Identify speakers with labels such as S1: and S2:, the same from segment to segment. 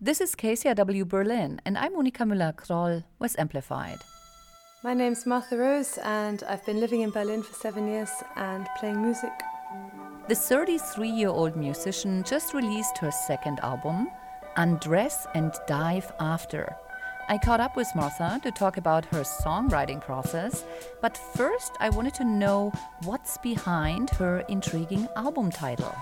S1: This is KCRW Berlin, and I'm Monika Müller-Kroll with Amplified.
S2: My name's Martha Rose, and I've been living in Berlin for seven years and playing music.
S1: The 33 year old musician just released her second album, Undress and Dive After. I caught up with Martha to talk about her songwriting process, but first I wanted to know what's behind her intriguing album title.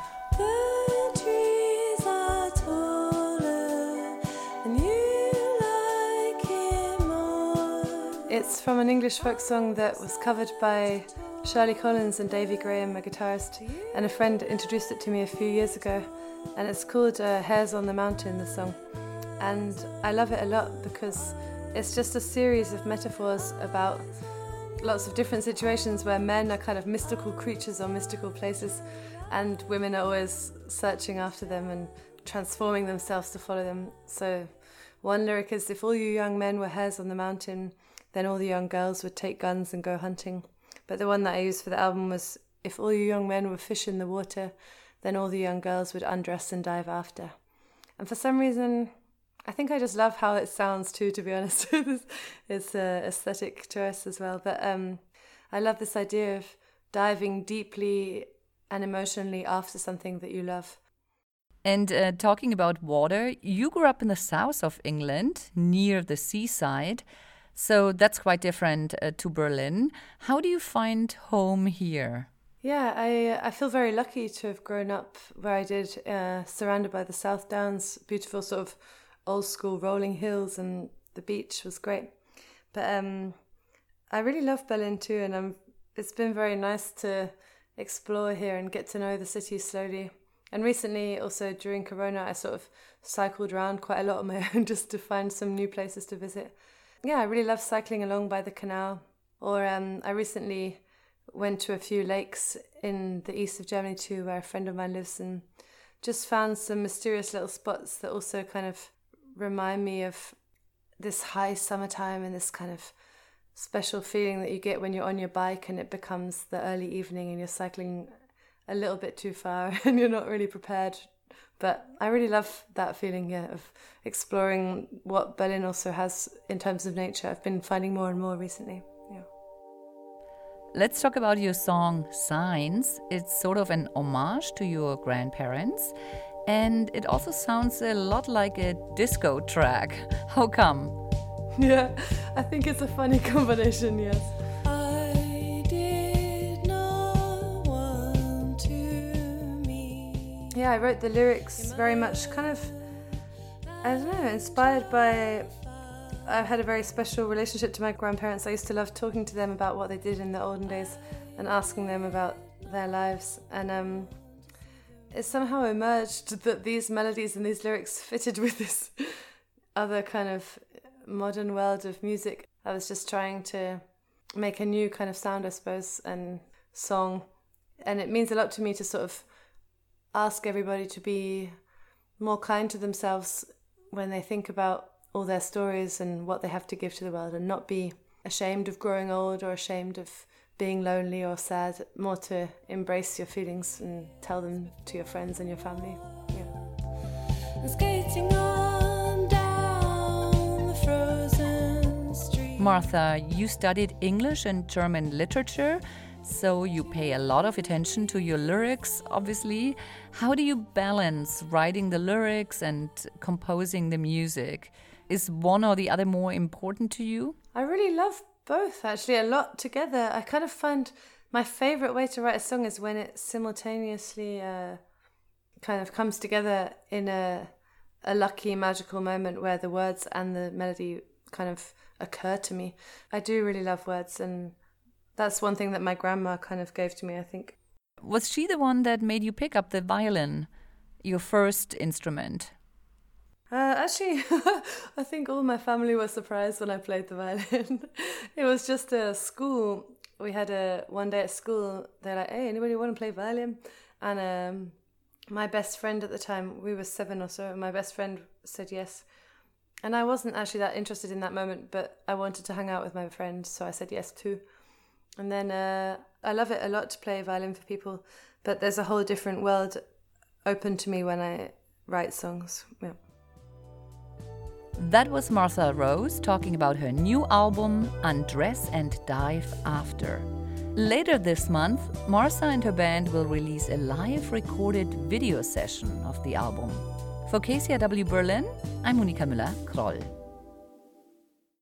S2: It's from an English folk song that was covered by Shirley Collins and Davy Graham, a guitarist, and a friend introduced it to me a few years ago. And it's called uh, Hares on the Mountain, the song. And I love it a lot because it's just a series of metaphors about lots of different situations where men are kind of mystical creatures or mystical places, and women are always searching after them and transforming themselves to follow them. So, one lyric is If all you young men were hares on the mountain, then all the young girls would take guns and go hunting. But the one that I used for the album was If all you young men were fish in the water, then all the young girls would undress and dive after. And for some reason, I think I just love how it sounds too, to be honest. it's an aesthetic choice as well. But um, I love this idea of diving deeply and emotionally after something that you love.
S1: And uh, talking about water, you grew up in the south of England, near the seaside. So that's quite different uh, to Berlin. How do you find home here?
S2: Yeah, I I feel very lucky to have grown up where I did, uh, surrounded by the South Downs, beautiful sort of old school rolling hills, and the beach was great. But um, I really love Berlin too, and I'm. It's been very nice to explore here and get to know the city slowly. And recently, also during Corona, I sort of cycled around quite a lot on my own just to find some new places to visit yeah, I really love cycling along by the canal. Or um, I recently went to a few lakes in the east of Germany too, where a friend of mine lives, and just found some mysterious little spots that also kind of remind me of this high summertime and this kind of special feeling that you get when you're on your bike and it becomes the early evening and you're cycling a little bit too far and you're not really prepared but I really love that feeling, yeah, of exploring what Berlin also has in terms of nature. I've been finding more and more recently. Yeah.
S1: Let's talk about your song Signs. It's sort of an homage to your grandparents, and it also sounds a lot like a disco track. How come?
S2: Yeah, I think it's a funny combination, yes. Yeah, I wrote the lyrics very much kind of, I don't know, inspired by. I've had a very special relationship to my grandparents. I used to love talking to them about what they did in the olden days and asking them about their lives. And um, it somehow emerged that these melodies and these lyrics fitted with this other kind of modern world of music. I was just trying to make a new kind of sound, I suppose, and song. And it means a lot to me to sort of ask everybody to be more kind to themselves when they think about all their stories and what they have to give to the world and not be ashamed of growing old or ashamed of being lonely or sad, more to embrace your feelings and tell them to your friends and your family. Yeah.
S1: Martha, you studied English and German literature so you pay a lot of attention to your lyrics, obviously. How do you balance writing the lyrics and composing the music? Is one or the other more important to you?
S2: I really love both, actually, a lot together. I kind of find my favorite way to write a song is when it simultaneously uh, kind of comes together in a, a lucky, magical moment where the words and the melody kind of occur to me. I do really love words and that's one thing that my grandma kind of gave to me, I think.
S1: Was she the one that made you pick up the violin, your first instrument?
S2: Uh, actually, I think all my family was surprised when I played the violin. it was just a school. We had a one day at school. They're like, "Hey, anybody want to play violin?" And um, my best friend at the time, we were seven or so. My best friend said yes, and I wasn't actually that interested in that moment, but I wanted to hang out with my friend, so I said yes too. And then uh, I love it a lot to play violin for people, but there's a whole different world open to me when I write songs. Yeah.
S1: That was Martha Rose talking about her new album, Undress and Dive After. Later this month, Martha and her band will release a live recorded video session of the album. For KCRW Berlin, I'm Monika Müller-Kroll.